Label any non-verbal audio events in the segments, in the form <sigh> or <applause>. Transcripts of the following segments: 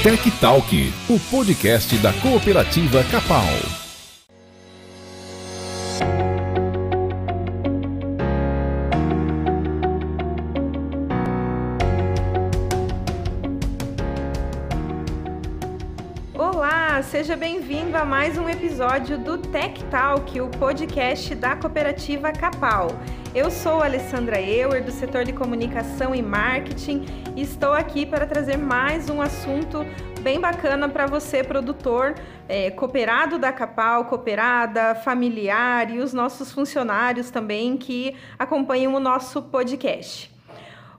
Tech Talk, o podcast da cooperativa Capal. Olá, seja bem-vindo a mais um episódio do Tech Talk, o podcast da cooperativa Capal. Eu sou Alessandra Euer, do setor de comunicação e marketing, e estou aqui para trazer mais um assunto bem bacana para você, produtor, é, cooperado da Capal, cooperada, familiar e os nossos funcionários também que acompanham o nosso podcast.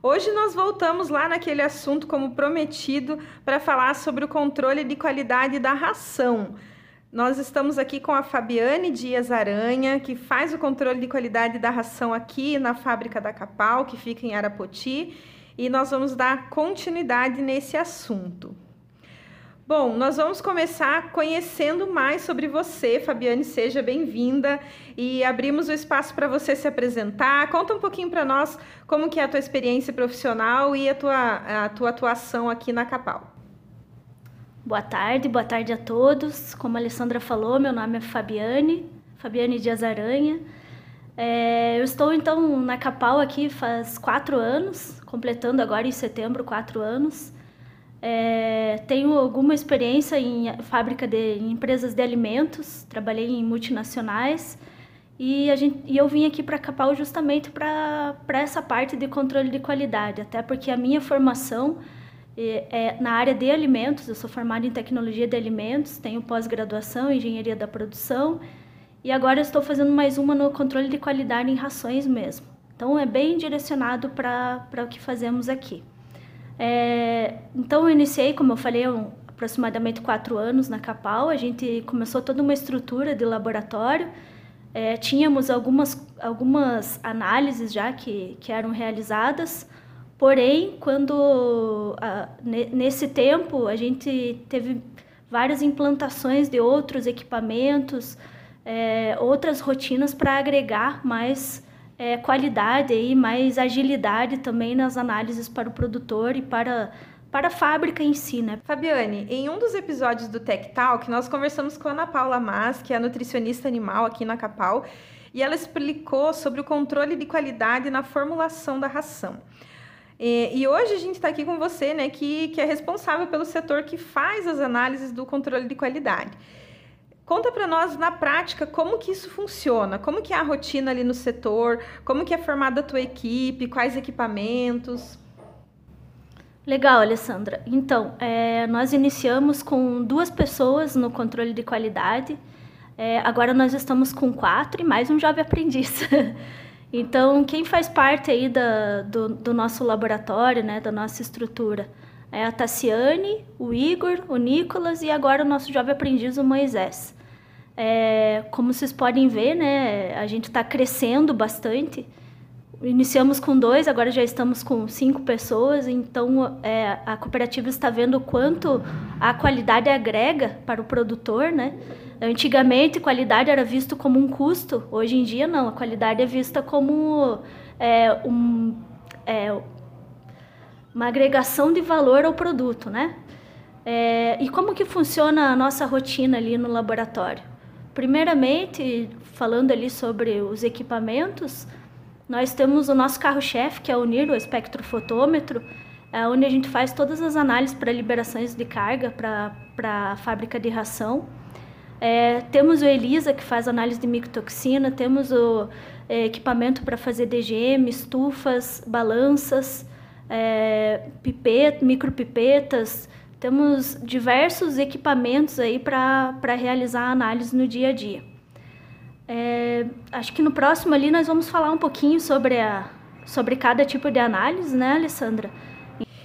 Hoje nós voltamos lá naquele assunto, como prometido, para falar sobre o controle de qualidade da ração. Nós estamos aqui com a Fabiane Dias Aranha, que faz o controle de qualidade da ração aqui na fábrica da Capal, que fica em Arapoti, e nós vamos dar continuidade nesse assunto. Bom, nós vamos começar conhecendo mais sobre você, Fabiane, seja bem-vinda e abrimos o espaço para você se apresentar. Conta um pouquinho para nós como que é a tua experiência profissional e a tua, a tua atuação aqui na Capal. Boa tarde, boa tarde a todos. Como a Alessandra falou, meu nome é Fabiane, Fabiane Dias Aranha. É, eu estou então na Capal aqui faz quatro anos, completando agora em setembro quatro anos. É, tenho alguma experiência em fábrica de em empresas de alimentos, trabalhei em multinacionais e, a gente, e eu vim aqui para Capal justamente para essa parte de controle de qualidade, até porque a minha formação é, na área de alimentos, eu sou formada em tecnologia de alimentos, tenho pós-graduação em engenharia da produção e agora estou fazendo mais uma no controle de qualidade em rações mesmo. Então é bem direcionado para o que fazemos aqui. É, então eu iniciei, como eu falei, um, aproximadamente quatro anos na Capal. A gente começou toda uma estrutura de laboratório. É, tínhamos algumas, algumas análises já que, que eram realizadas Porém, quando nesse tempo a gente teve várias implantações de outros equipamentos, é, outras rotinas para agregar mais é, qualidade e mais agilidade também nas análises para o produtor e para para a fábrica em si, né? Fabiane, em um dos episódios do Tech Talk, nós conversamos com a Ana Paula Mas, que é a nutricionista animal aqui na Capal, e ela explicou sobre o controle de qualidade na formulação da ração. E, e hoje a gente está aqui com você, né, que, que é responsável pelo setor que faz as análises do controle de qualidade. Conta para nós na prática como que isso funciona, como que é a rotina ali no setor, como que é formada a tua equipe, quais equipamentos. Legal, Alessandra. Então, é, nós iniciamos com duas pessoas no controle de qualidade. É, agora nós estamos com quatro e mais um jovem aprendiz. <laughs> Então, quem faz parte aí da, do, do nosso laboratório, né, da nossa estrutura, é a Tassiane, o Igor, o Nicolas e agora o nosso jovem aprendiz, o Moisés. É, como vocês podem ver, né, a gente está crescendo bastante. Iniciamos com dois, agora já estamos com cinco pessoas, então é, a cooperativa está vendo o quanto a qualidade agrega para o produtor, né? Antigamente, qualidade era visto como um custo, hoje em dia não, a qualidade é vista como é, um, é, uma agregação de valor ao produto, né? É, e como que funciona a nossa rotina ali no laboratório? Primeiramente, falando ali sobre os equipamentos, nós temos o nosso carro-chefe, que é o NIR, o espectrofotômetro, é onde a gente faz todas as análises para liberações de carga para a fábrica de ração. É, temos o ELISA, que faz análise de micotoxina, temos o é, equipamento para fazer DGM, estufas, balanças, é, pipet, micropipetas, temos diversos equipamentos aí para realizar análise no dia a dia. É, acho que no próximo ali nós vamos falar um pouquinho sobre, a, sobre cada tipo de análise, né, Alessandra?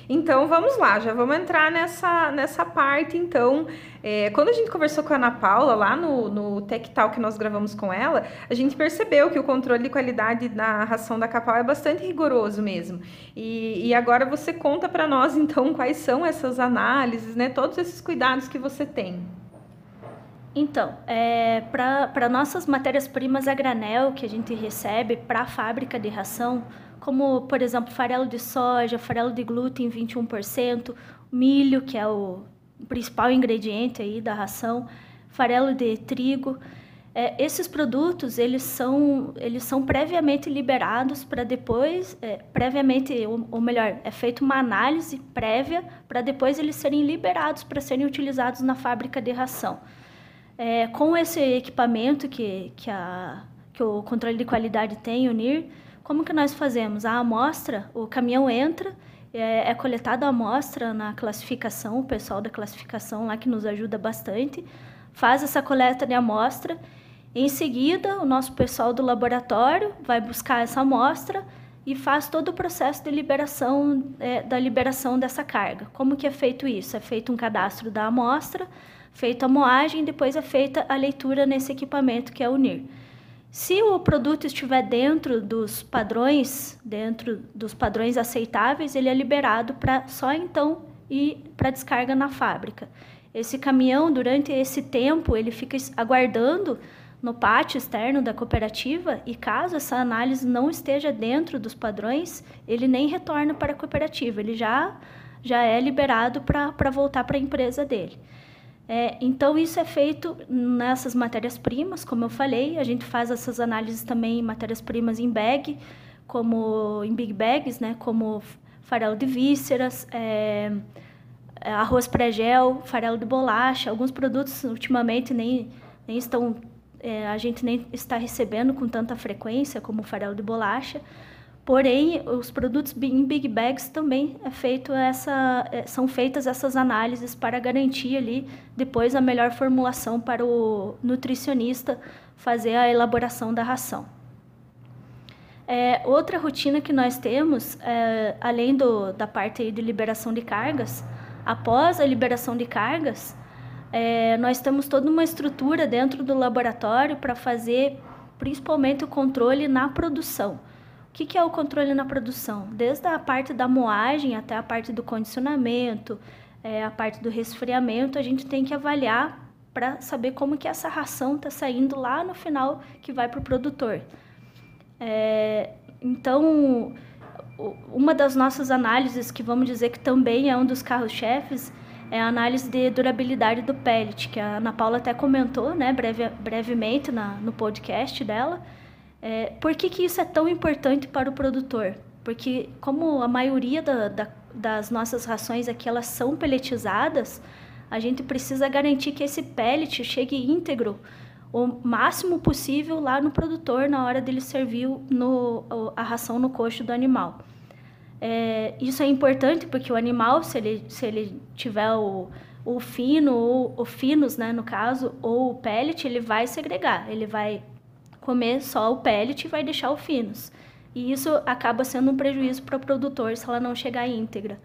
Então vamos lá, já vamos entrar nessa, nessa parte. Então, é, quando a gente conversou com a Ana Paula lá no, no Tech Talk que nós gravamos com ela, a gente percebeu que o controle de qualidade na ração da Capal é bastante rigoroso mesmo. E, e agora você conta para nós então quais são essas análises, né? Todos esses cuidados que você tem. Então, é, para nossas matérias-primas a granel que a gente recebe para a fábrica de ração, como, por exemplo, farelo de soja, farelo de glúten 21%, milho, que é o, principal ingrediente aí da ração, farelo de trigo. É, esses produtos eles são eles são previamente liberados para depois é, previamente ou, ou, melhor é feita uma análise prévia para depois eles serem liberados para serem utilizados na fábrica de ração é, com esse equipamento que que a que o controle de qualidade tem o NIR como que nós fazemos a amostra o caminhão entra é, é coletada a amostra na classificação o pessoal da classificação lá que nos ajuda bastante faz essa coleta de amostra em seguida, o nosso pessoal do laboratório vai buscar essa amostra e faz todo o processo de liberação é, da liberação dessa carga. Como que é feito isso? É feito um cadastro da amostra, feita a moagem depois é feita a leitura nesse equipamento que é o NIR. Se o produto estiver dentro dos padrões, dentro dos padrões aceitáveis, ele é liberado para só então ir para descarga na fábrica. Esse caminhão, durante esse tempo, ele fica aguardando no pátio externo da cooperativa e caso essa análise não esteja dentro dos padrões, ele nem retorna para a cooperativa, ele já, já é liberado para voltar para a empresa dele. É, então, isso é feito nessas matérias-primas, como eu falei, a gente faz essas análises também em matérias-primas em bag, como em big bags, né, como farelo de vísceras, é, arroz pré-gel, farelo de bolacha, alguns produtos ultimamente nem, nem estão é, a gente nem está recebendo com tanta frequência como o farelo de bolacha. Porém, os produtos em big bags também é feito essa, é, são feitas essas análises para garantir ali depois a melhor formulação para o nutricionista fazer a elaboração da ração. É, outra rotina que nós temos, é, além do, da parte de liberação de cargas, após a liberação de cargas, é, nós temos toda uma estrutura dentro do laboratório para fazer principalmente o controle na produção. Que, que é o controle na produção? Desde a parte da moagem até a parte do condicionamento, é, a parte do resfriamento, a gente tem que avaliar para saber como que essa ração está saindo lá no final que vai para o produtor. É, então, uma das nossas análises, que vamos dizer que também é um dos carros-chefes, é a análise de durabilidade do pellet, que a Ana Paula até comentou né, breve, brevemente na, no podcast dela. É, por que, que isso é tão importante para o produtor? Porque como a maioria da, da, das nossas rações aqui elas são pelletizadas, a gente precisa garantir que esse pellet chegue íntegro o máximo possível lá no produtor na hora dele servir no, a ração no coxo do animal. É, isso é importante porque o animal, se ele, se ele tiver o, o fino, ou o finos, né, no caso, ou o pellet, ele vai segregar, ele vai comer só o pellet e vai deixar o finos. E isso acaba sendo um prejuízo para o produtor se ela não chegar íntegra.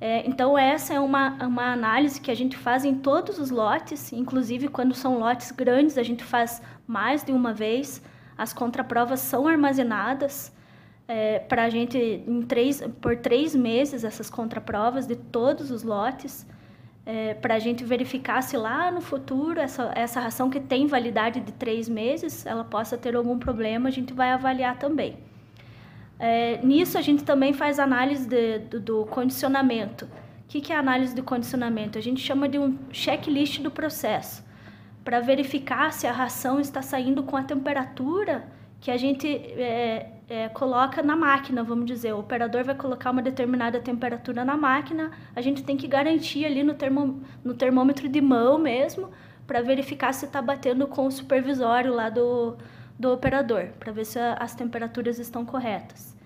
É, então, essa é uma, uma análise que a gente faz em todos os lotes, inclusive quando são lotes grandes, a gente faz mais de uma vez. As contraprovas são armazenadas é, para a gente, em três, por três meses, essas contraprovas de todos os lotes, é, para a gente verificar se lá no futuro essa, essa ração que tem validade de três meses, ela possa ter algum problema, a gente vai avaliar também. É, nisso, a gente também faz análise de, do, do condicionamento. O que, que é análise de condicionamento? A gente chama de um checklist do processo, para verificar se a ração está saindo com a temperatura que a gente é, é, coloca na máquina, vamos dizer. O operador vai colocar uma determinada temperatura na máquina, a gente tem que garantir ali no, termo, no termômetro de mão mesmo, para verificar se está batendo com o supervisório lá do, do operador, para ver se a, as temperaturas estão corretas.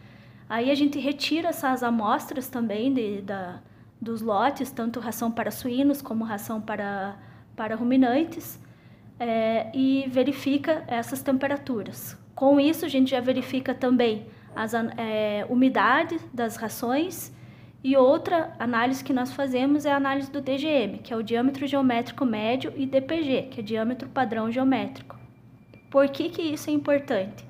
Aí a gente retira essas amostras também de, da, dos lotes, tanto ração para suínos como ração para, para ruminantes, é, e verifica essas temperaturas. Com isso, a gente já verifica também as é, umidade das rações e outra análise que nós fazemos é a análise do DGM, que é o diâmetro geométrico médio, e DPG, que é diâmetro padrão geométrico. Por que, que isso é importante?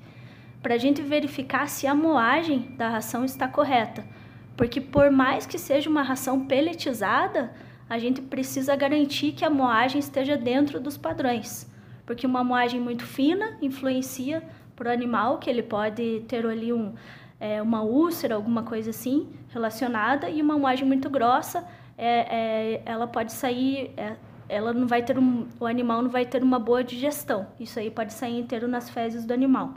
Para a gente verificar se a moagem da ração está correta. Porque por mais que seja uma ração pelletizada, a gente precisa garantir que a moagem esteja dentro dos padrões. Porque uma moagem muito fina influencia para o animal, que ele pode ter ali um, é, uma úlcera, alguma coisa assim relacionada, e uma moagem muito grossa, é, é, ela pode sair, é, ela não vai ter um, o animal não vai ter uma boa digestão. Isso aí pode sair inteiro nas fezes do animal.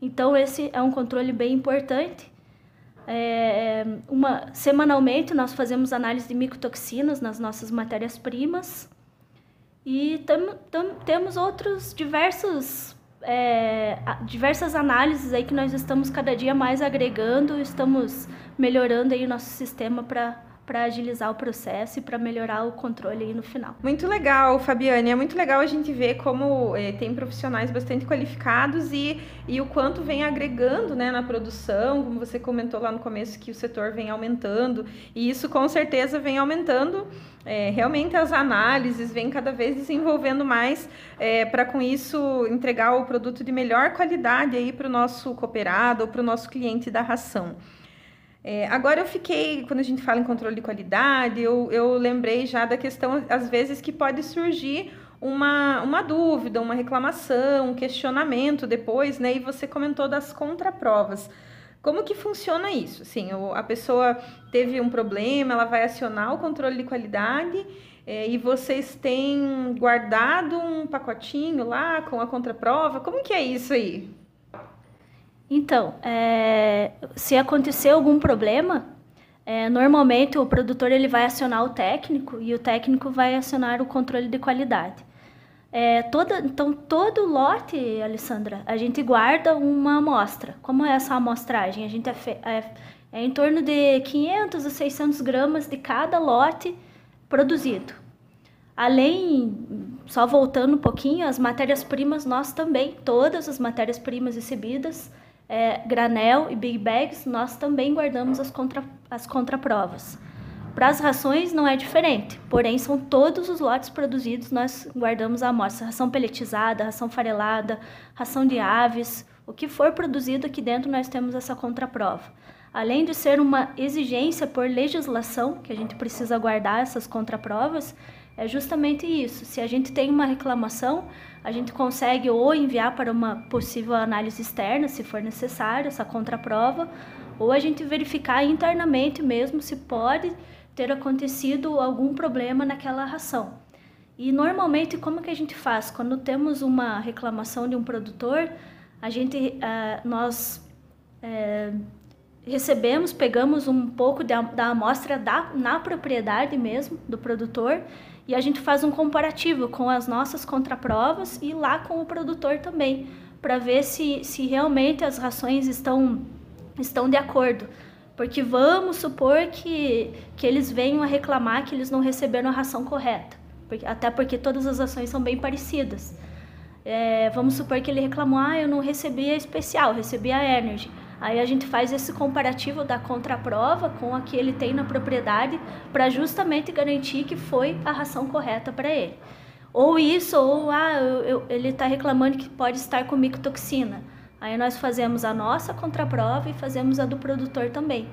Então esse é um controle bem importante. É, uma, semanalmente nós fazemos análise de micotoxinas nas nossas matérias-primas e tam, tam, temos outros diversos é, diversas análises aí que nós estamos cada dia mais agregando, estamos melhorando aí o nosso sistema para para agilizar o processo e para melhorar o controle aí no final. Muito legal, Fabiane. É muito legal a gente ver como é, tem profissionais bastante qualificados e, e o quanto vem agregando né, na produção, como você comentou lá no começo que o setor vem aumentando, e isso com certeza vem aumentando. É, realmente as análises vêm cada vez desenvolvendo mais é, para com isso entregar o produto de melhor qualidade aí para o nosso cooperado ou para o nosso cliente da ração. É, agora eu fiquei, quando a gente fala em controle de qualidade, eu, eu lembrei já da questão, às vezes, que pode surgir uma, uma dúvida, uma reclamação, um questionamento depois, né? E você comentou das contraprovas. Como que funciona isso? Assim, a pessoa teve um problema, ela vai acionar o controle de qualidade é, e vocês têm guardado um pacotinho lá com a contraprova. Como que é isso aí? Então, é, se acontecer algum problema, é, normalmente o produtor ele vai acionar o técnico e o técnico vai acionar o controle de qualidade. É, toda, então, todo lote, Alessandra, a gente guarda uma amostra. Como é essa amostragem? A gente é, é, é em torno de 500 a 600 gramas de cada lote produzido. Além, só voltando um pouquinho, as matérias-primas, nós também, todas as matérias-primas recebidas, é, granel e big bags, nós também guardamos as, contra, as contraprovas. Para as rações não é diferente, porém são todos os lotes produzidos, nós guardamos a amostra, ração peletizada, ração farelada, ração de aves, o que for produzido aqui dentro nós temos essa contraprova. Além de ser uma exigência por legislação, que a gente precisa guardar essas contraprovas, é justamente isso. Se a gente tem uma reclamação, a gente consegue ou enviar para uma possível análise externa, se for necessário, essa contraprova, ou a gente verificar internamente mesmo se pode ter acontecido algum problema naquela ração. E normalmente como que a gente faz? Quando temos uma reclamação de um produtor, a gente, uh, nós é, recebemos, pegamos um pouco da, da amostra da, na propriedade mesmo do produtor e a gente faz um comparativo com as nossas contraprovas e lá com o produtor também, para ver se, se realmente as rações estão, estão de acordo. Porque vamos supor que, que eles venham a reclamar que eles não receberam a ração correta, porque, até porque todas as ações são bem parecidas. É, vamos supor que ele reclamou, ah, eu não recebi a especial, recebi a Energy. Aí a gente faz esse comparativo da contraprova com a que ele tem na propriedade para justamente garantir que foi a ração correta para ele. Ou isso, ou ah, eu, eu, ele está reclamando que pode estar com micotoxina. Aí nós fazemos a nossa contraprova e fazemos a do produtor também.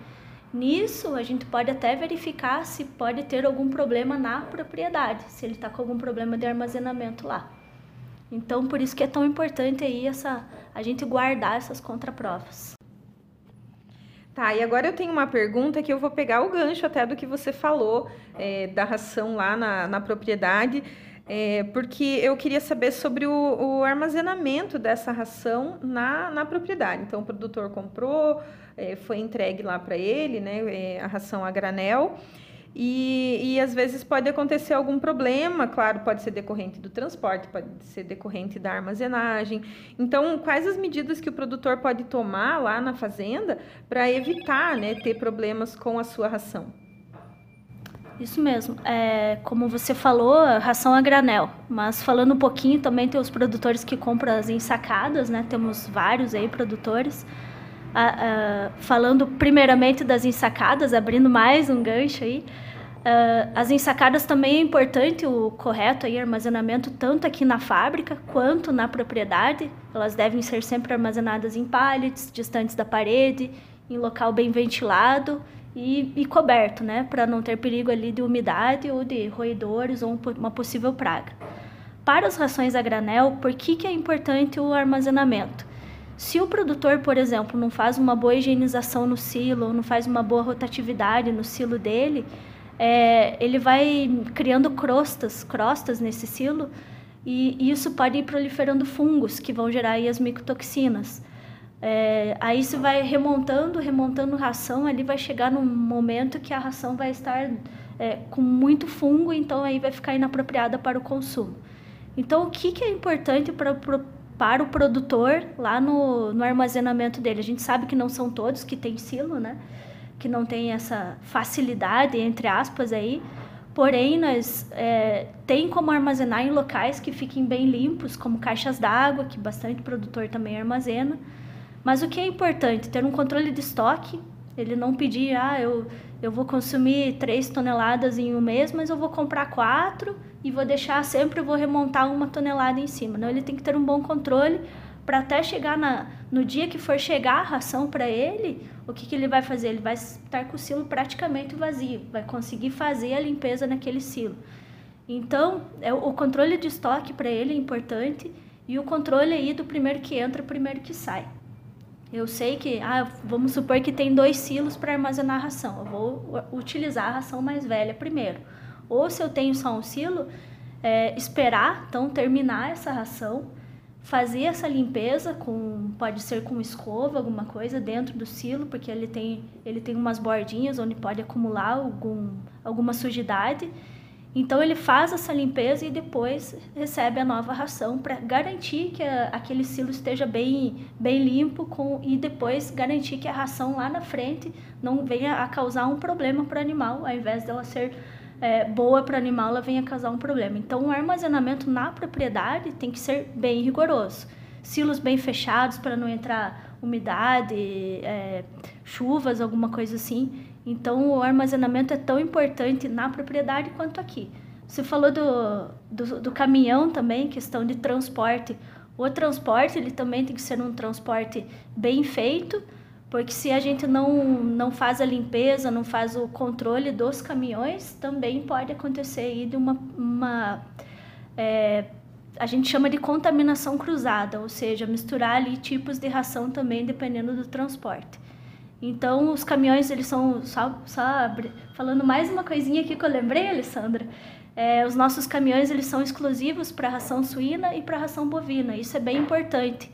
Nisso, a gente pode até verificar se pode ter algum problema na propriedade, se ele está com algum problema de armazenamento lá. Então, por isso que é tão importante aí essa, a gente guardar essas contraprovas. Tá, e agora eu tenho uma pergunta que eu vou pegar o gancho até do que você falou é, da ração lá na, na propriedade, é, porque eu queria saber sobre o, o armazenamento dessa ração na, na propriedade. Então, o produtor comprou, é, foi entregue lá para ele, né, é, a ração a granel. E, e às vezes pode acontecer algum problema, claro, pode ser decorrente do transporte, pode ser decorrente da armazenagem. Então, quais as medidas que o produtor pode tomar lá na fazenda para evitar né, ter problemas com a sua ração? Isso mesmo. É, como você falou, ração a granel. Mas falando um pouquinho, também tem os produtores que compram as ensacadas, né? Temos vários aí produtores. Uh, falando primeiramente das ensacadas, abrindo mais um gancho aí. Uh, as ensacadas também é importante o correto aí, armazenamento tanto aqui na fábrica quanto na propriedade. Elas devem ser sempre armazenadas em pallets, distantes da parede, em local bem ventilado e, e coberto, né, para não ter perigo ali de umidade ou de roedores ou uma possível praga. Para as rações a granel, por que, que é importante o armazenamento? Se o produtor, por exemplo, não faz uma boa higienização no silo, não faz uma boa rotatividade no silo dele, é, ele vai criando crostas, crostas nesse silo, e isso pode ir proliferando fungos que vão gerar as micotoxinas. É, aí você vai remontando, remontando ração, ali vai chegar num momento que a ração vai estar é, com muito fungo, então aí vai ficar inapropriada para o consumo. Então, o que, que é importante para, para o produtor lá no, no armazenamento dele? A gente sabe que não são todos que têm silo, né? Que não tem essa facilidade, entre aspas, aí. Porém, nós é, tem como armazenar em locais que fiquem bem limpos, como caixas d'água, que bastante produtor também armazena. Mas o que é importante? Ter um controle de estoque. Ele não pedir, ah, eu eu vou consumir 3 toneladas em um mês, mas eu vou comprar quatro e vou deixar sempre, vou remontar uma tonelada em cima. Não, ele tem que ter um bom controle para até chegar na, no dia que for chegar a ração para ele, o que, que ele vai fazer? Ele vai estar com o silo praticamente vazio, vai conseguir fazer a limpeza naquele silo. Então, é, o controle de estoque para ele é importante e o controle aí do primeiro que entra, primeiro que sai. Eu sei que, ah, vamos supor que tem dois silos para armazenar a ração. Eu vou utilizar a ração mais velha primeiro. Ou se eu tenho só um silo, é, esperar, então, terminar essa ração, fazer essa limpeza com, pode ser com escova, alguma coisa dentro do silo, porque ele tem, ele tem umas bordinhas onde pode acumular algum, alguma sujidade então ele faz essa limpeza e depois recebe a nova ração para garantir que a, aquele silo esteja bem, bem limpo com, e depois garantir que a ração lá na frente não venha a causar um problema para o animal, ao invés dela ser é, boa para o animal, ela venha causar um problema. Então o armazenamento na propriedade tem que ser bem rigoroso. Silos bem fechados para não entrar umidade, é, chuvas, alguma coisa assim então, o armazenamento é tão importante na propriedade quanto aqui. Você falou do, do, do, caminhão também, questão de transporte. O transporte ele também tem que ser um transporte bem feito, porque se a gente não, não faz a limpeza, não faz o controle dos caminhões, também pode acontecer aí de uma, uma é, a gente chama de contaminação cruzada, ou seja, misturar ali tipos de ração também dependendo do transporte. Então, os caminhões, eles são, só, só falando mais uma coisinha aqui que eu lembrei, Alessandra, é, os nossos caminhões, eles são exclusivos para ração suína e para ração bovina, isso é bem importante,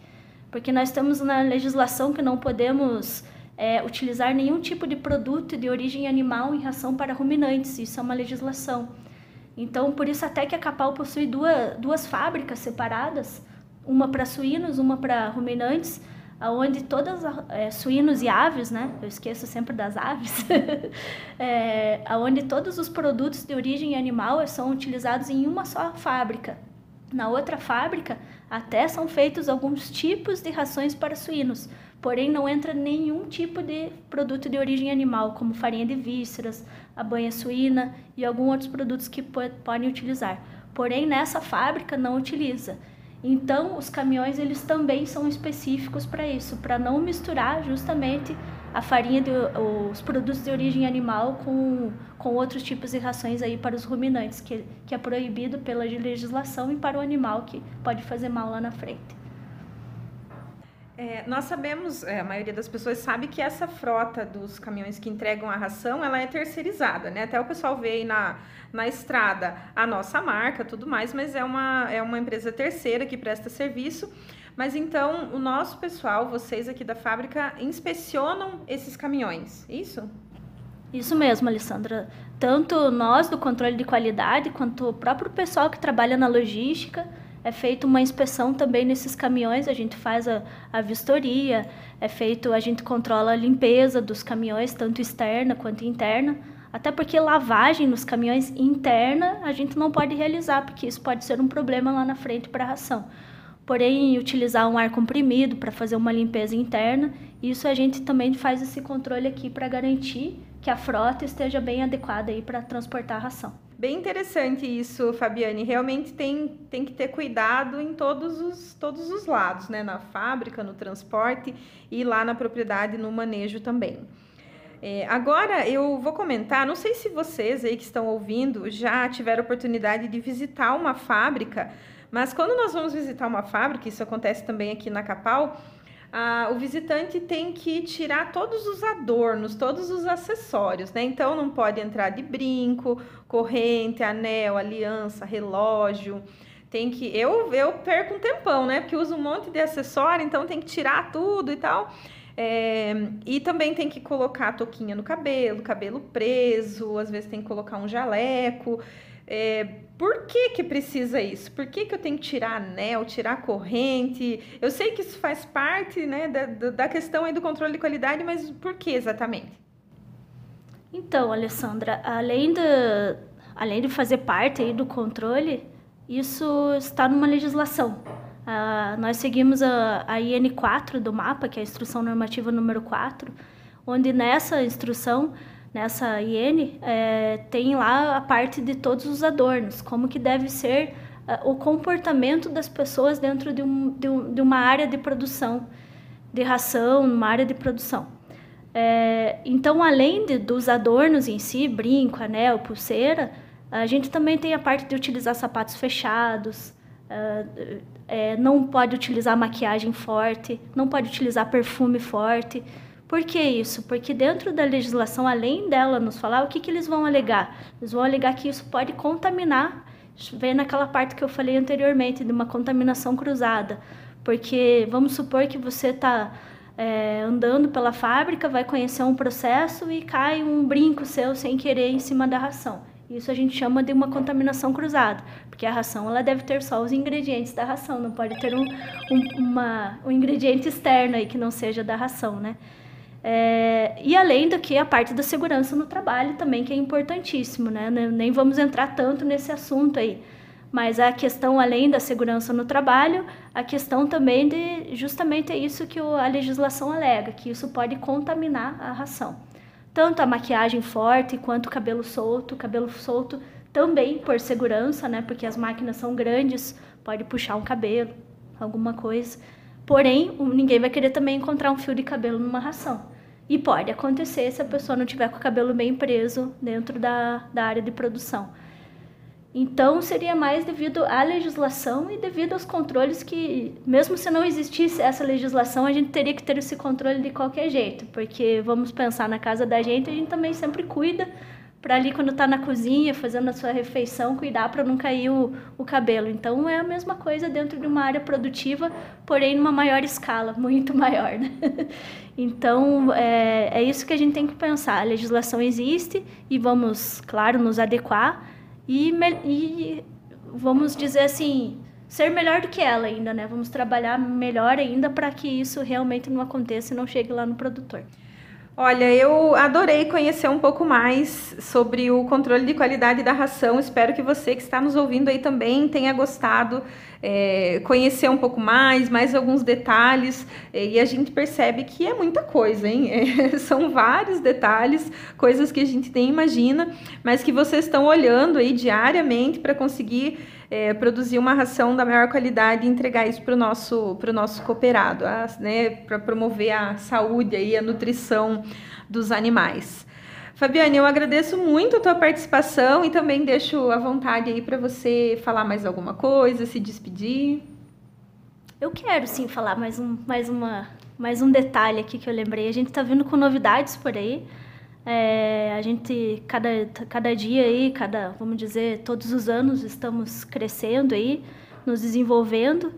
porque nós temos na legislação que não podemos é, utilizar nenhum tipo de produto de origem animal em ração para ruminantes, isso é uma legislação. Então, por isso até que a Capal possui duas, duas fábricas separadas, uma para suínos, uma para ruminantes, onde todas é, suínos e aves, né? Eu esqueço sempre das aves, <laughs> é, onde todos os produtos de origem animal são utilizados em uma só fábrica. Na outra fábrica, até são feitos alguns tipos de rações para suínos, porém não entra nenhum tipo de produto de origem animal, como farinha de vísceras, a banha suína e alguns outros produtos que podem utilizar. Porém, nessa fábrica não utiliza. Então, os caminhões eles também são específicos para isso, para não misturar justamente a farinha de, os produtos de origem animal com, com outros tipos de rações aí para os ruminantes, que, que é proibido pela legislação e para o animal que pode fazer mal lá na frente. É, nós sabemos, é, a maioria das pessoas sabe que essa frota dos caminhões que entregam a ração, ela é terceirizada, né? Até o pessoal vê aí na, na estrada a nossa marca, tudo mais, mas é uma, é uma empresa terceira que presta serviço. Mas então, o nosso pessoal, vocês aqui da fábrica, inspecionam esses caminhões, isso? Isso mesmo, Alessandra. Tanto nós do controle de qualidade, quanto o próprio pessoal que trabalha na logística, é feita uma inspeção também nesses caminhões, a gente faz a, a vistoria, é feito, a gente controla a limpeza dos caminhões, tanto externa quanto interna, até porque lavagem nos caminhões interna a gente não pode realizar, porque isso pode ser um problema lá na frente para a ração. Porém, utilizar um ar comprimido para fazer uma limpeza interna, isso a gente também faz esse controle aqui para garantir que a frota esteja bem adequada aí para transportar a ração. Bem interessante isso, Fabiane. Realmente tem, tem que ter cuidado em todos os, todos os lados, né? Na fábrica, no transporte e lá na propriedade, no manejo também. É, agora eu vou comentar, não sei se vocês aí que estão ouvindo já tiveram oportunidade de visitar uma fábrica, mas quando nós vamos visitar uma fábrica, isso acontece também aqui na Capal, o visitante tem que tirar todos os adornos, todos os acessórios, né? Então não pode entrar de brinco, corrente, anel, aliança, relógio. Tem que. Eu, eu perco um tempão, né? Porque uso um monte de acessório, então tem que tirar tudo e tal. É, e também tem que colocar a touquinha no cabelo, cabelo preso, às vezes tem que colocar um jaleco. É, por que, que precisa isso? Por que, que eu tenho que tirar anel, tirar corrente? Eu sei que isso faz parte né, da, da questão aí do controle de qualidade, mas por que exatamente? Então, Alessandra, além de, além de fazer parte aí do controle, isso está numa legislação. Uh, nós seguimos a, a IN4 do mapa, que é a Instrução Normativa número 4, onde nessa instrução nessa IN, é, tem lá a parte de todos os adornos, como que deve ser uh, o comportamento das pessoas dentro de, um, de, um, de, uma área de produção, de ração, uma área de produção. É, então, além de, dos adornos em si, brinco, anel, pulseira, a gente também tem a parte de utilizar sapatos fechados, uh, é, não pode utilizar maquiagem forte, não pode utilizar perfume forte, por que isso? Porque dentro da legislação, além dela nos falar, o que, que eles vão alegar? Eles vão alegar que isso pode contaminar, vem naquela parte que eu falei anteriormente, de uma contaminação cruzada. Porque vamos supor que você está é, andando pela fábrica, vai conhecer um processo e cai um brinco seu sem querer em cima da ração. Isso a gente chama de uma contaminação cruzada, porque a ração ela deve ter só os ingredientes da ração, não pode ter um, um, uma, um ingrediente externo aí que não seja da ração, né? É, e além do que a parte da segurança no trabalho também, que é importantíssimo, né? Nem vamos entrar tanto nesse assunto aí. Mas a questão, além da segurança no trabalho, a questão também de justamente é isso que a legislação alega, que isso pode contaminar a ração. Tanto a maquiagem forte quanto o cabelo solto. Cabelo solto também por segurança, né? Porque as máquinas são grandes, pode puxar um cabelo, alguma coisa. Porém, ninguém vai querer também encontrar um fio de cabelo numa ração. E pode acontecer se a pessoa não tiver com o cabelo bem preso dentro da, da área de produção. Então, seria mais devido à legislação e devido aos controles que, mesmo se não existisse essa legislação, a gente teria que ter esse controle de qualquer jeito, porque vamos pensar na casa da gente, a gente também sempre cuida para ali quando está na cozinha fazendo a sua refeição cuidar para não cair o, o cabelo. Então é a mesma coisa dentro de uma área produtiva, porém numa maior escala, <laughs> muito maior. Né? Então é, é isso que a gente tem que pensar. A legislação existe e vamos, claro, nos adequar e, e vamos dizer assim ser melhor do que ela ainda, né? Vamos trabalhar melhor ainda para que isso realmente não aconteça e não chegue lá no produtor. Olha, eu adorei conhecer um pouco mais sobre o controle de qualidade da ração. Espero que você que está nos ouvindo aí também tenha gostado, é, conhecer um pouco mais, mais alguns detalhes. É, e a gente percebe que é muita coisa, hein? É, <laughs> são vários detalhes, coisas que a gente nem imagina, mas que vocês estão olhando aí diariamente para conseguir é, produzir uma ração da maior qualidade e entregar isso para o nosso, nosso cooperado, né, para promover a saúde e a nutrição dos animais. Fabiane, eu agradeço muito a tua participação e também deixo à vontade aí para você falar mais alguma coisa, se despedir. Eu quero sim falar mais um, mais uma, mais um detalhe aqui que eu lembrei. A gente está vindo com novidades por aí. É, a gente, cada, cada dia aí, cada, vamos dizer, todos os anos estamos crescendo aí, nos desenvolvendo.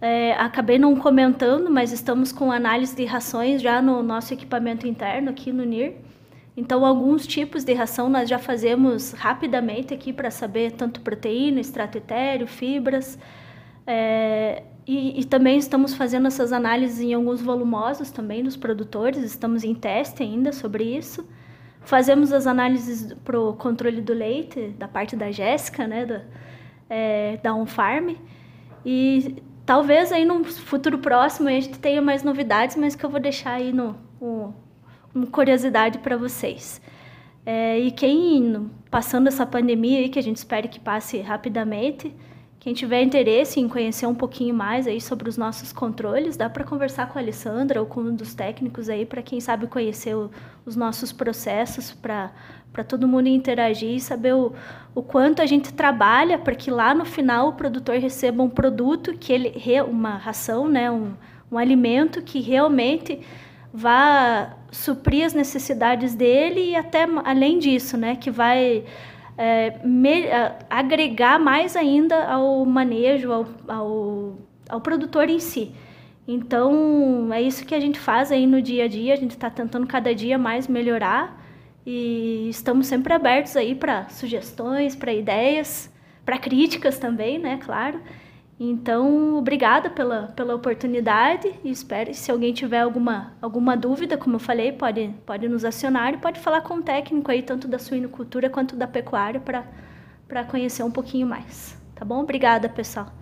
É, acabei não comentando, mas estamos com análise de rações já no nosso equipamento interno aqui no NIR. Então, alguns tipos de ração nós já fazemos rapidamente aqui para saber tanto proteína, extrato etéreo, fibras. É, e, e, também estamos fazendo essas análises em alguns volumosos também dos produtores, estamos em teste ainda sobre isso. Fazemos as análises para o controle do leite, da parte da Jéssica, né, da, é, da OnFarm. E talvez aí num futuro próximo a gente tenha mais novidades, mas que eu vou deixar aí no, uma curiosidade para vocês. É, e quem, passando essa pandemia aí, que a gente espera que passe rapidamente, quem tiver interesse em conhecer um pouquinho mais aí sobre os nossos controles, dá para conversar com a Alessandra ou com um dos técnicos aí para quem sabe conhecer o, os nossos processos para para todo mundo interagir e saber o, o quanto a gente trabalha para que lá no final o produtor receba um produto que ele uma ração, né, um, um alimento que realmente vá suprir as necessidades dele e até além disso, né, que vai é, me, agregar mais ainda ao manejo, ao, ao, ao produtor em si. Então, é isso que a gente faz aí no dia a dia, a gente está tentando cada dia mais melhorar e estamos sempre abertos aí para sugestões, para ideias, para críticas também, né, claro. Então, obrigada pela, pela oportunidade e espero se alguém tiver alguma, alguma dúvida, como eu falei, pode, pode nos acionar e pode falar com o técnico aí, tanto da suinocultura quanto da pecuária, para conhecer um pouquinho mais. Tá bom? Obrigada, pessoal.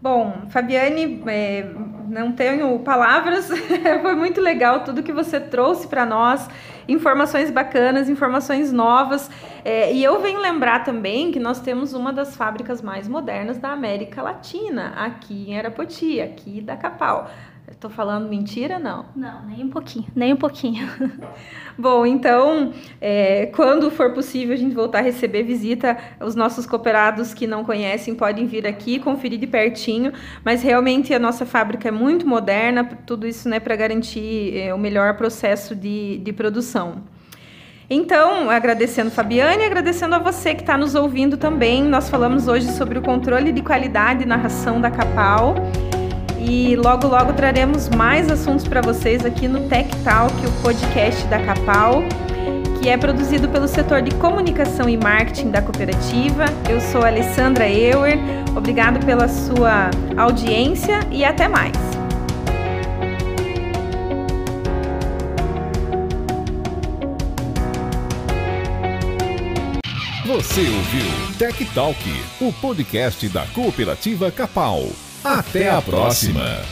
Bom, Fabiane, é, não tenho palavras, <laughs> foi muito legal tudo que você trouxe para nós, informações bacanas, informações novas. É, e eu venho lembrar também que nós temos uma das fábricas mais modernas da América Latina, aqui em Arapoti, aqui da Capal. Estou falando mentira? Não. Não, nem um pouquinho, nem um pouquinho. <laughs> Bom, então, é, quando for possível a gente voltar a receber visita, os nossos cooperados que não conhecem podem vir aqui conferir de pertinho. Mas realmente a nossa fábrica é muito moderna, tudo isso né, para garantir é, o melhor processo de, de produção. Então, agradecendo Fabiane e agradecendo a você que está nos ouvindo também. Nós falamos hoje sobre o controle de qualidade na ração da Capal. E logo, logo traremos mais assuntos para vocês aqui no Tech Talk, o podcast da Capal, que é produzido pelo setor de comunicação e marketing da cooperativa. Eu sou Alessandra Euer, obrigado pela sua audiência e até mais. Você ouviu Tech Talk, o podcast da cooperativa Capal. Até a próxima!